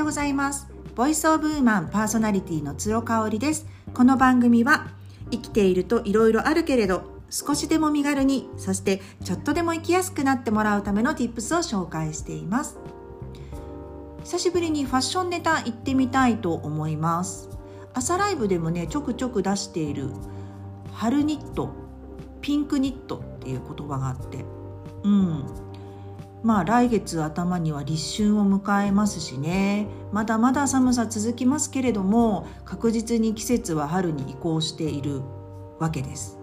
ようございます。ボイスオブウーマンパーソナリティの鶴香織です。この番組は生きていると色々あるけれど少しでも身軽にそしてちょっとでも生きやすくなってもらうための tips を紹介しています。久しぶりにファッションネタ行ってみたいと思います。朝ライブでもねちょくちょく出している春ニットピンクニットっていう言葉があって。うん。まあ来月頭には立春を迎えますしねまだまだ寒さ続きますけれども確実に季節は春に移行しているわけです。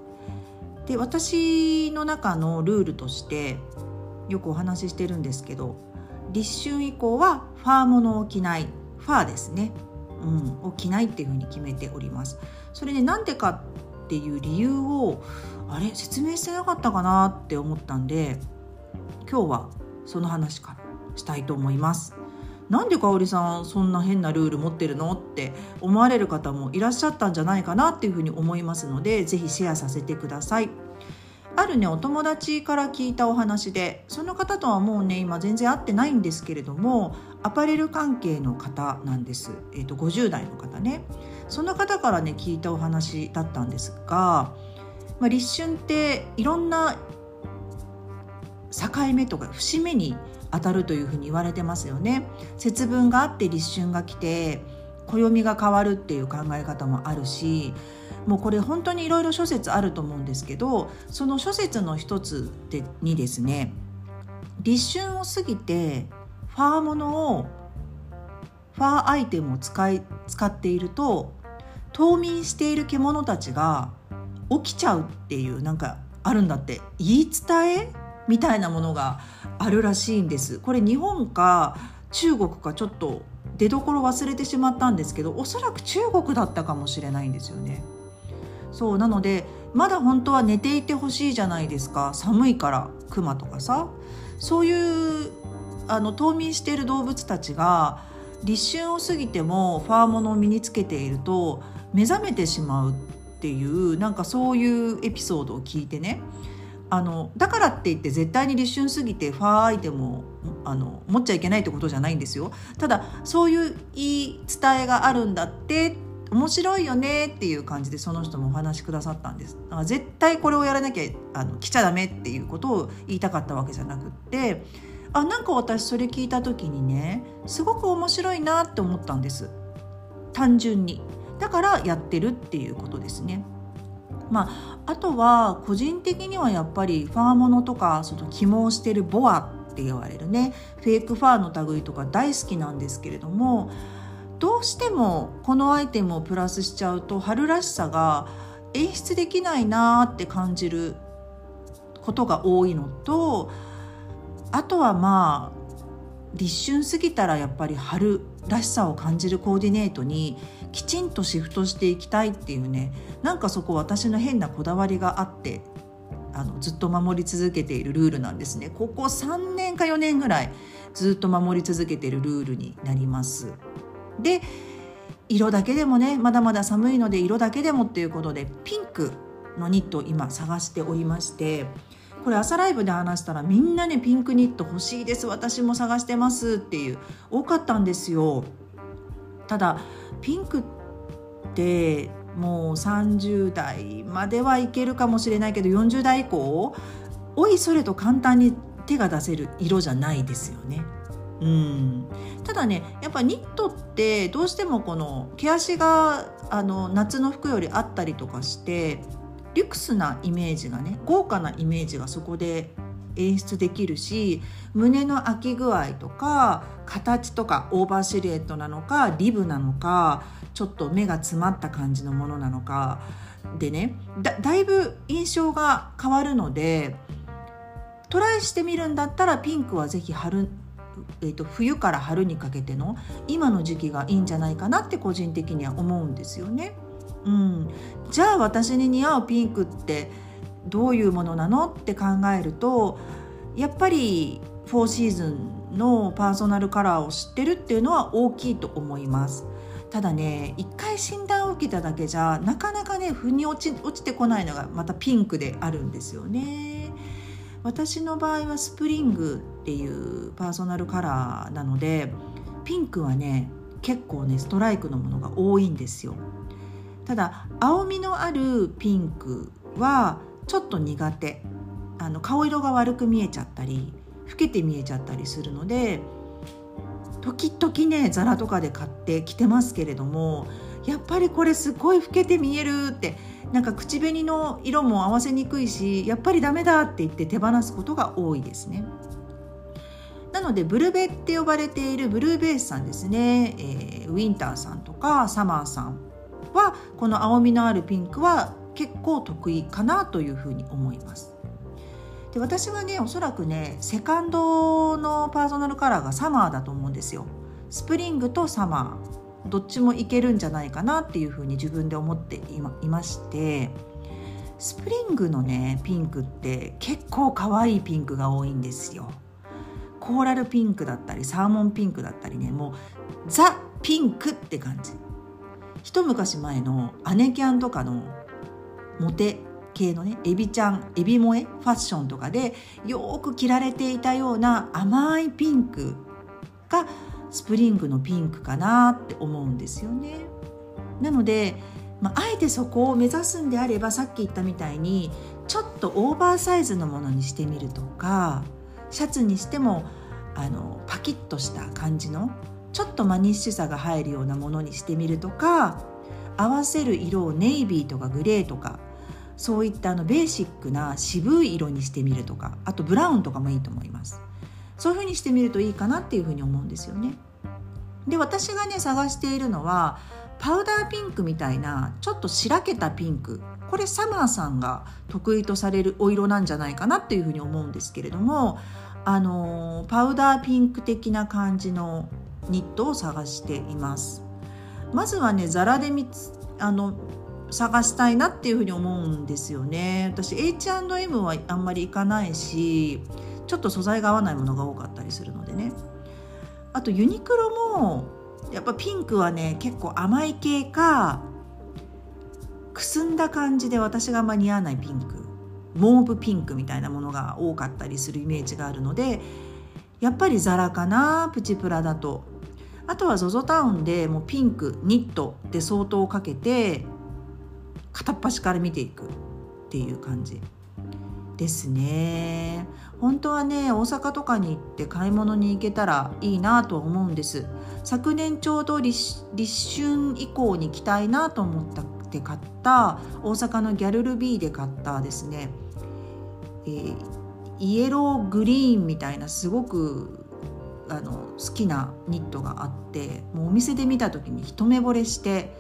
で私の中のルールとしてよくお話ししてるんですけど立春以降はファーものを着ないファーですね、うん、を着ないっていうふうに決めております。それねなんでかっていう理由をあれ説明してなかったかなって思ったんで今日はその話からしたいと思います。なんでかおりさんそんな変なルール持ってるのって思われる方もいらっしゃったんじゃないかなっていうふうに思いますので是非シェアさせてください。あるねお友達から聞いたお話でその方とはもうね今全然会ってないんですけれどもアパレル関係の方なんです、えーと、50代の方ねその方からね聞いたお話だったんですが、まあ、立春っていろんな境目とか節目に当たるというふうに言われてますよね。節分があって立春が来て暦が変わるっていう考え方もあるしもうこれ本当にいろいろ諸説あると思うんですけどその諸説の一つでにですね立春を過ぎてファーものをファーアイテムを使い使っていると冬眠している獣たちが起きちゃうっていうなんかあるんだって。言い伝えみたいなものがあるらしいんです。これ日本か中国かちょっと出どころ忘れてしまったんですけどおそらく中国だったかもしれないんですよね。そうなのでまだ本当は寝ていてほしいじゃないですか。寒いからクマとかさ。そういうあの冬眠している動物たちが立春を過ぎてもファーモノを身につけていると目覚めてしまうっていうなんかそういうエピソードを聞いてね。あのだからって言って絶対に立春過ぎてファーアイテムをあの持っちゃいけないってことじゃないんですよ。ただそういう言い伝えがあるんだって面白いよねっていう感じでその人もお話しくださったんです。だから絶対これをやらなきゃあの来ちゃダメっていうことを言いたかったわけじゃなくってあなんか私それ聞いた時にねすごく面白いなって思ったんです。単純に。だからやってるっていうことですね。まあ、あとは個人的にはやっぱりファーモノとかその起毛してるボアって言われるねフェイクファーの類とか大好きなんですけれどもどうしてもこのアイテムをプラスしちゃうと春らしさが演出できないなって感じることが多いのとあとはまあ立春過ぎたらやっぱり春らしさを感じるコーディネートにきちんとシフトしていきたいっていうねなんかそこ私の変なこだわりがあってあのずっと守り続けているルールなんですね。ここ3年か4年ぐらいずっと守り続けているルールになります。で色だけでもねまだまだ寒いので色だけでもっていうことでピンクのニットを今探しておりましてこれ朝ライブで話したらみんなねピンクニット欲しいです。私も探してますっていう多かったんですよ。ただピンクってもう30代まではいけるかもしれないけど40代以降おいそれと簡単に手が出せる色じゃないですよね。うん。ただねやっぱニットってどうしてもこの毛足があの夏の服よりあったりとかしてリュクスなイメージがね豪華なイメージがそこで演出できるし胸の開き具合とか形とかオーバーシルエットなのかリブなのかちょっと目が詰まった感じのものなのかでねだいぶ印象が変わるのでトライしてみるんだったらピンクは是非春えーと、冬から春にかけての今の時期がいいんじゃないかなって個人的には思うんですよね。うん、じゃあ私に似合うピンクってどういうものなのって考えるとやっぱりフォーシーズンのパーソナルカラーを知ってるっていうのは大きいと思います。ただね一回診断を受けただけじゃなかなかね腑に落ち落ちてこないのがまたピンクであるんですよね。私の場合はスプリングっていうパーソナルカラーなのでピンクはね結構ねストライクのものが多いんですよ。ただ青みのあるピンクはちょっと苦手。あの顔色が悪く見えちゃったり老けて見えちゃったりするので時々ねザラとかで買ってきてますけれどもやっぱりこれすごい老けて見えるってなんか口紅の色も合わせにくいしやっぱりダメだって言って手放すことが多いですね。なのでブルベって呼ばれているブルーベースさんですね、えー、ウィンターさんとかサマーさん。はこの青みのあるピンクは結構得意かなというふうに思います。で私はねおそらくねセカンドのパーソナルカラーがサマーだと思うんですよ。スプリングとサマーどっちもいけるんじゃないかなっていうふうに自分で思っていましてスプリングのねピンクって結構可愛いピンクが多いんですよ。コーラルピンクだったりサーモンピンクだったりねもうザ・ピンクって感じ一昔前の姉キャンとかのモテ系のねエビちゃんエビ萌えファッションとかでよく着られていたような甘いピンクがスプリングのピンクかなって思うんですよね。なので、まあ、あえてそこを目指すんであればさっき言ったみたいにちょっとオーバーサイズのものにしてみるとかシャツにしてもあのパキッとした感じのちょっとマニッシュさが入るようなものにしてみるとか合わせる色をネイビーとかグレーとかそういったあのベーシックな渋い色にしてみるとかあとブラウンとかもいいと思います。そういう風にしてみるといいかなっていう風に思うんですよね。で私がね探しているのはパウダーピンクみたいなちょっとしらけたピンク。これサマーさんが得意とされるお色なんじゃないかなっていうふうに思うんですけれどもあのパウダーピンク的な感じのニットを探しています。まずはねザラで見つあの探したいなっていうふに思うんですよね。私 H&M はあんまり行かないしちょっと素材が合わないものが多かったりするのでね。あとユニクロもやっぱピンクはね結構甘い系かくすんだ感じで私があんま似合わないピンク。モーブピンクみたいなものが多かったりするイメージがあるのでやっぱりザラかなプチプラだと。あとは ZOZO タウンでもうピンクニットで相当かけて片っ端から見ていくっていう感じですね。本当はね大阪とかに行って買い物に行けたらいいなと思うんです。昨年ちょうど立春以降に来たいなと思って買った大阪のギャルルビーで買ったですね、えー、イエローグリーンみたいなすごくあの好きなニットがあってもうお店で見た時に一目惚れして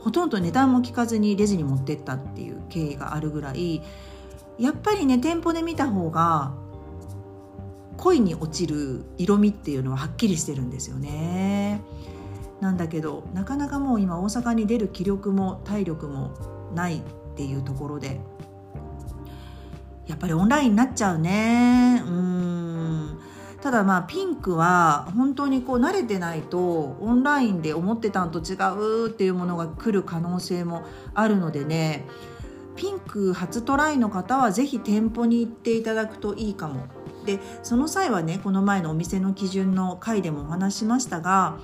ほとんど値段も聞かずにレジに持ってったっていう経緯があるぐらいやっぱりね店舗で見た方が恋に落ちる色味っていうのははっきりしてるんですよね。なんだけどなかなかもう今大阪に出る気力も体力もないっていうところでやっぱりオンラインになっちゃうねうんただまあピンクは本当にこう慣れてないとオンラインで思ってたんと違うっていうものが来る可能性もあるのでねピンク初トライの方は是非店舗に行っていただくといいかも。でその際はねこの前のお店の基準の回でもお話しましたが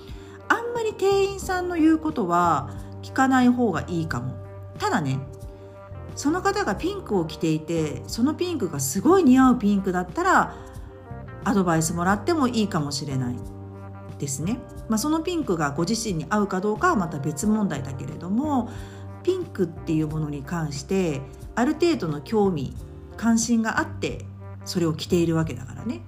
あんまり店員さんの言うことは聞かない方がいいかも。ただねその方がピンクを着ていてそのピンクがすごい似合うピンクだったらアドバイスもらってもいいかもしれないですね。まあ、そのピンクがご自身に合うかどうかはまた別問題だけれどもピンクっていうものに関してある程度の興味関心があってそれを着ているわけだからね。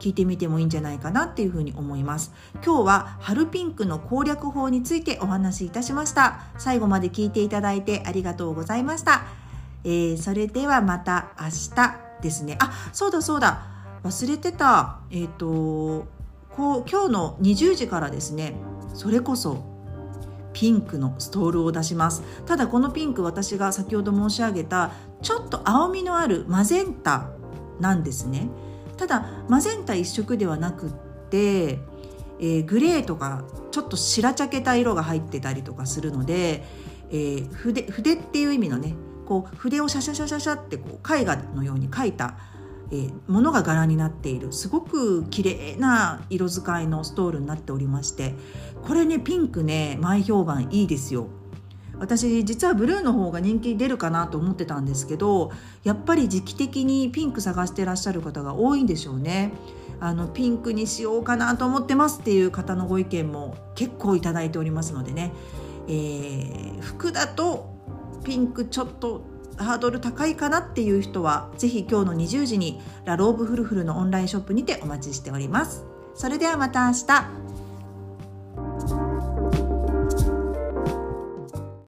聞いてみてもいいんじゃないかなっていうふうに思います。今日は春ピンクの攻略法についてお話しいたしました。最後まで聞いていただいてありがとうございました、えー、それではまた明日ですね。あそうだそうだ。忘れてたえっ、ー、とこう今日の20時からですねそれこそピンクのストールを出します。ただこのピンク私が先ほど申し上げたちょっと青みのあるマゼンタなんですね。ただマゼンタ一色ではなくって、えー、グレーとかちょっと白茶けた色が入ってたりとかするので、えー、筆筆っていう意味のねこう筆をシャシャシャシャシャってこう絵画のように描いたえー、物が柄になっている。すごく綺麗な色使いのストールになっておりまして。これねピンクね前評判いいですよ。私実はブルーの方が人気出るかなと思ってたんですけどやっぱり時期的にピンク探してらっしゃる方が多いんでしょうね。あのピンクにしようかなと思ってますっていう方のご意見も結構いただいておりますのでね、えー、服だとピンクちょっとハードル高いかなっていう人はぜひ今日の20時にラローブフルフルのオンラインショップにてお待ちしております。それではまた明日。